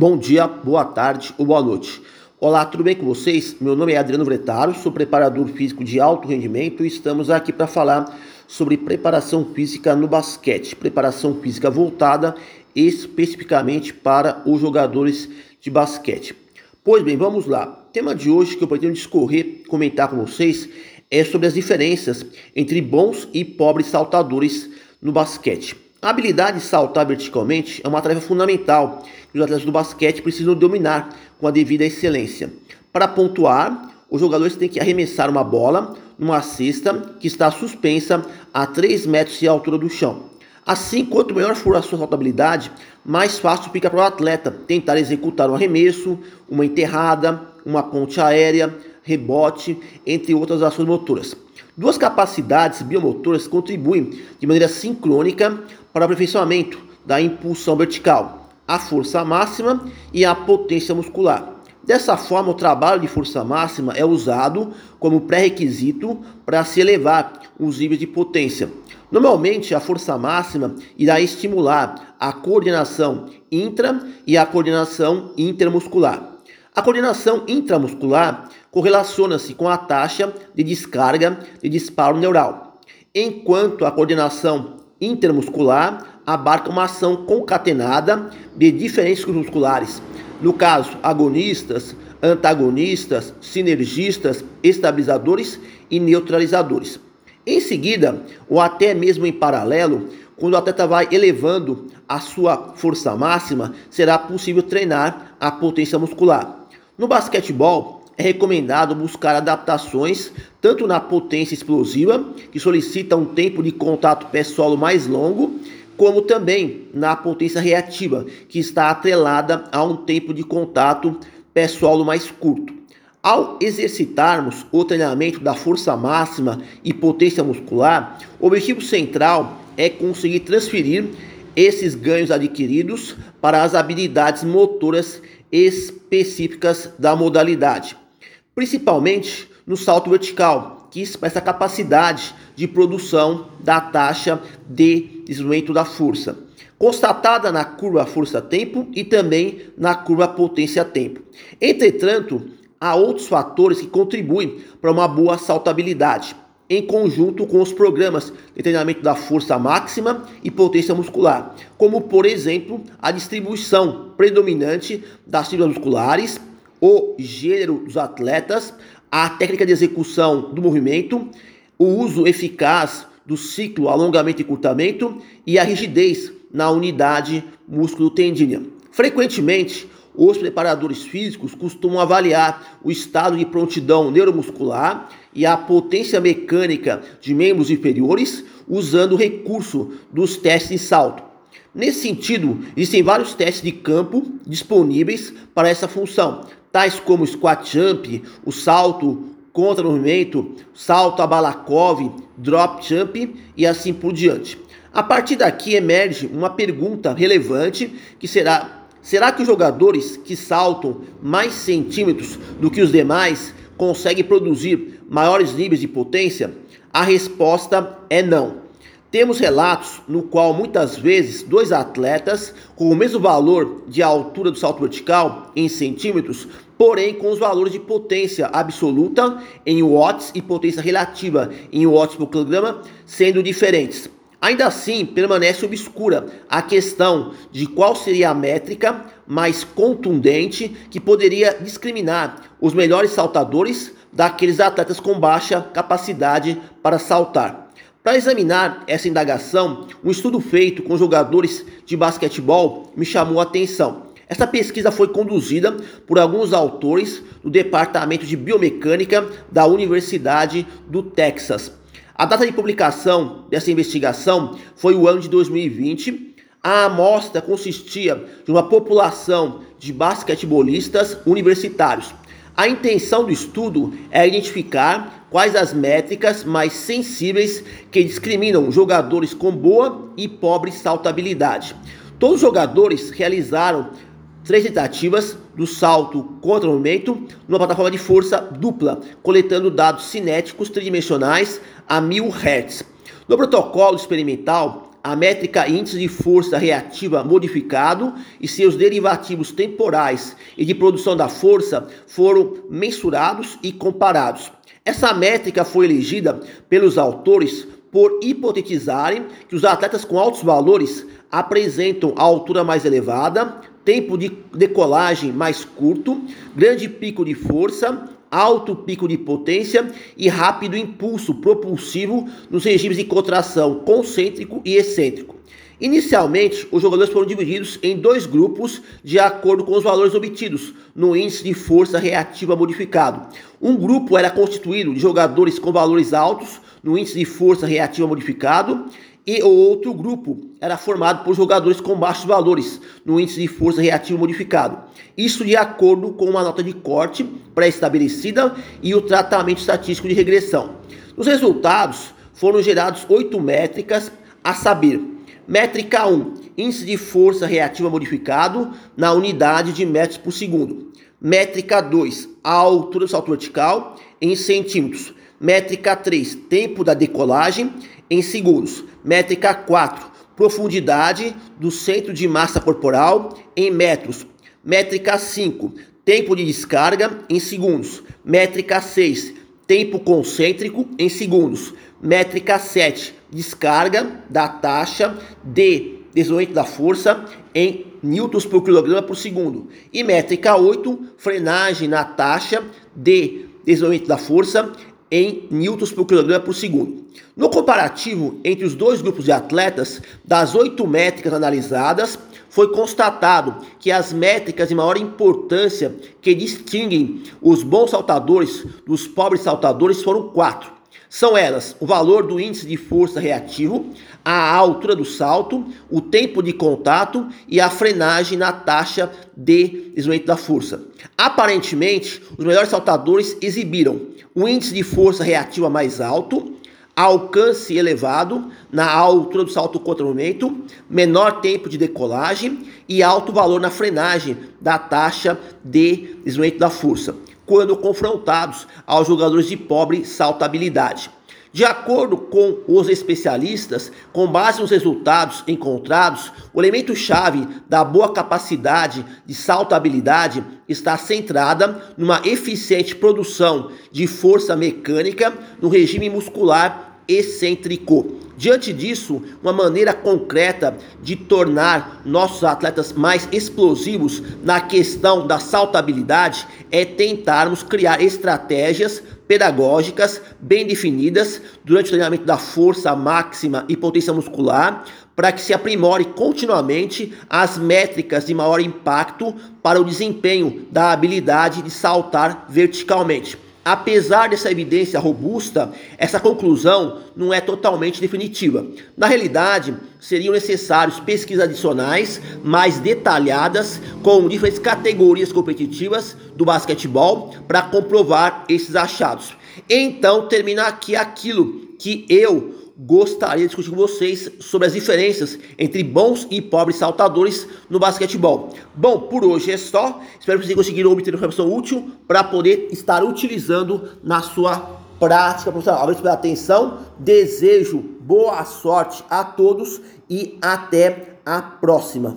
Bom dia, boa tarde ou boa noite. Olá, tudo bem com vocês? Meu nome é Adriano Vretaro, sou preparador físico de alto rendimento e estamos aqui para falar sobre preparação física no basquete. Preparação física voltada especificamente para os jogadores de basquete. Pois bem, vamos lá. O tema de hoje que eu pretendo discorrer, comentar com vocês, é sobre as diferenças entre bons e pobres saltadores no basquete. A habilidade de saltar verticalmente é uma tarefa fundamental que os atletas do basquete precisam dominar com a devida excelência. Para pontuar, os jogadores têm que arremessar uma bola numa cesta que está suspensa a 3 metros de altura do chão. Assim, quanto maior for a sua saltabilidade, mais fácil fica para o atleta tentar executar um arremesso, uma enterrada, uma ponte aérea, rebote, entre outras ações motoras. Duas capacidades biomotoras contribuem de maneira sincrônica para aperfeiçoamento da impulsão vertical, a força máxima e a potência muscular. Dessa forma, o trabalho de força máxima é usado como pré-requisito para se elevar os níveis de potência. Normalmente, a força máxima irá estimular a coordenação intra e a coordenação intermuscular. A coordenação intramuscular correlaciona-se com a taxa de descarga de disparo neural, enquanto a coordenação intermuscular abarca uma ação concatenada de diferentes grupos musculares, no caso, agonistas, antagonistas, sinergistas, estabilizadores e neutralizadores. Em seguida, ou até mesmo em paralelo, quando o atleta vai elevando a sua força máxima, será possível treinar a potência muscular. No basquetebol, é recomendado buscar adaptações tanto na potência explosiva, que solicita um tempo de contato pé-solo mais longo, como também na potência reativa, que está atrelada a um tempo de contato pé-solo mais curto. Ao exercitarmos o treinamento da força máxima e potência muscular, o objetivo central é conseguir transferir esses ganhos adquiridos para as habilidades motoras específicas da modalidade principalmente no salto vertical, que expressa a capacidade de produção da taxa de desenvolvimento da força, constatada na curva força-tempo e também na curva potência-tempo. Entretanto, há outros fatores que contribuem para uma boa saltabilidade, em conjunto com os programas de treinamento da força máxima e potência muscular, como por exemplo a distribuição predominante das fibras musculares o gênero dos atletas, a técnica de execução do movimento, o uso eficaz do ciclo alongamento e curtamento e a rigidez na unidade músculo-tendínea. Frequentemente, os preparadores físicos costumam avaliar o estado de prontidão neuromuscular e a potência mecânica de membros inferiores usando o recurso dos testes de salto. Nesse sentido, existem vários testes de campo disponíveis para essa função, tais como o squat jump, o salto contra movimento, salto a Balakov, drop jump e assim por diante. A partir daqui emerge uma pergunta relevante que será: será que os jogadores que saltam mais centímetros do que os demais conseguem produzir maiores níveis de potência? A resposta é não. Temos relatos no qual muitas vezes dois atletas com o mesmo valor de altura do salto vertical em centímetros, porém com os valores de potência absoluta em watts e potência relativa em watts por quilograma sendo diferentes. Ainda assim, permanece obscura a questão de qual seria a métrica mais contundente que poderia discriminar os melhores saltadores daqueles atletas com baixa capacidade para saltar. Para examinar essa indagação, um estudo feito com jogadores de basquetebol me chamou a atenção. Essa pesquisa foi conduzida por alguns autores do Departamento de Biomecânica da Universidade do Texas. A data de publicação dessa investigação foi o ano de 2020. A amostra consistia de uma população de basquetebolistas universitários. A intenção do estudo é identificar quais as métricas mais sensíveis que discriminam jogadores com boa e pobre saltabilidade. Todos os jogadores realizaram três tentativas do salto contra o movimento numa plataforma de força dupla, coletando dados cinéticos tridimensionais a 1000 Hz. No protocolo experimental, a métrica índice de força reativa modificado e seus derivativos temporais e de produção da força foram mensurados e comparados. Essa métrica foi elegida pelos autores por hipotetizarem que os atletas com altos valores apresentam a altura mais elevada, tempo de decolagem mais curto, grande pico de força, alto pico de potência e rápido impulso propulsivo nos regimes de contração concêntrico e excêntrico. Inicialmente, os jogadores foram divididos em dois grupos de acordo com os valores obtidos no índice de força reativa modificado. Um grupo era constituído de jogadores com valores altos no índice de força reativa modificado e o outro grupo era formado por jogadores com baixos valores no índice de força reativa modificado. Isso de acordo com uma nota de corte pré-estabelecida e o tratamento estatístico de regressão. Nos resultados foram gerados oito métricas, a saber, métrica 1, índice de força reativa modificado na unidade de metros por segundo. Métrica 2, a altura do salto vertical em centímetros. Métrica 3, tempo da decolagem em segundos. Métrica 4, profundidade do centro de massa corporal em metros. Métrica 5, tempo de descarga em segundos. Métrica 6, tempo concêntrico em segundos. Métrica 7, descarga da taxa de desenvolvimento da força em newtons por quilograma por segundo. E métrica 8, frenagem na taxa de desenvolvimento da força em newtons por quilograma por segundo. No comparativo entre os dois grupos de atletas, das oito métricas analisadas, foi constatado que as métricas de maior importância que distinguem os bons saltadores dos pobres saltadores foram quatro. São elas o valor do índice de força reativo, a altura do salto, o tempo de contato e a frenagem na taxa de desenvolvimento da força. Aparentemente, os melhores saltadores exibiram o índice de força reativa mais alto, alcance elevado na altura do salto contra movimento, menor tempo de decolagem e alto valor na frenagem da taxa de desenvolvimento da força quando confrontados aos jogadores de pobre saltabilidade. De acordo com os especialistas, com base nos resultados encontrados, o elemento-chave da boa capacidade de saltabilidade está centrada numa eficiente produção de força mecânica no regime muscular excêntrico. Diante disso, uma maneira concreta de tornar nossos atletas mais explosivos na questão da saltabilidade é tentarmos criar estratégias pedagógicas bem definidas durante o treinamento da força máxima e potência muscular para que se aprimore continuamente as métricas de maior impacto para o desempenho da habilidade de saltar verticalmente. Apesar dessa evidência robusta, essa conclusão não é totalmente definitiva. Na realidade, seriam necessários pesquisas adicionais mais detalhadas com diferentes categorias competitivas do basquetebol para comprovar esses achados. Então, termina aqui aquilo que eu gostaria de discutir com vocês sobre as diferenças entre bons e pobres saltadores no basquetebol. Bom, por hoje é só. Espero que vocês conseguiram obter informação útil para poder estar utilizando na sua prática profissional. Obrigado pela atenção. Desejo boa sorte a todos e até a próxima.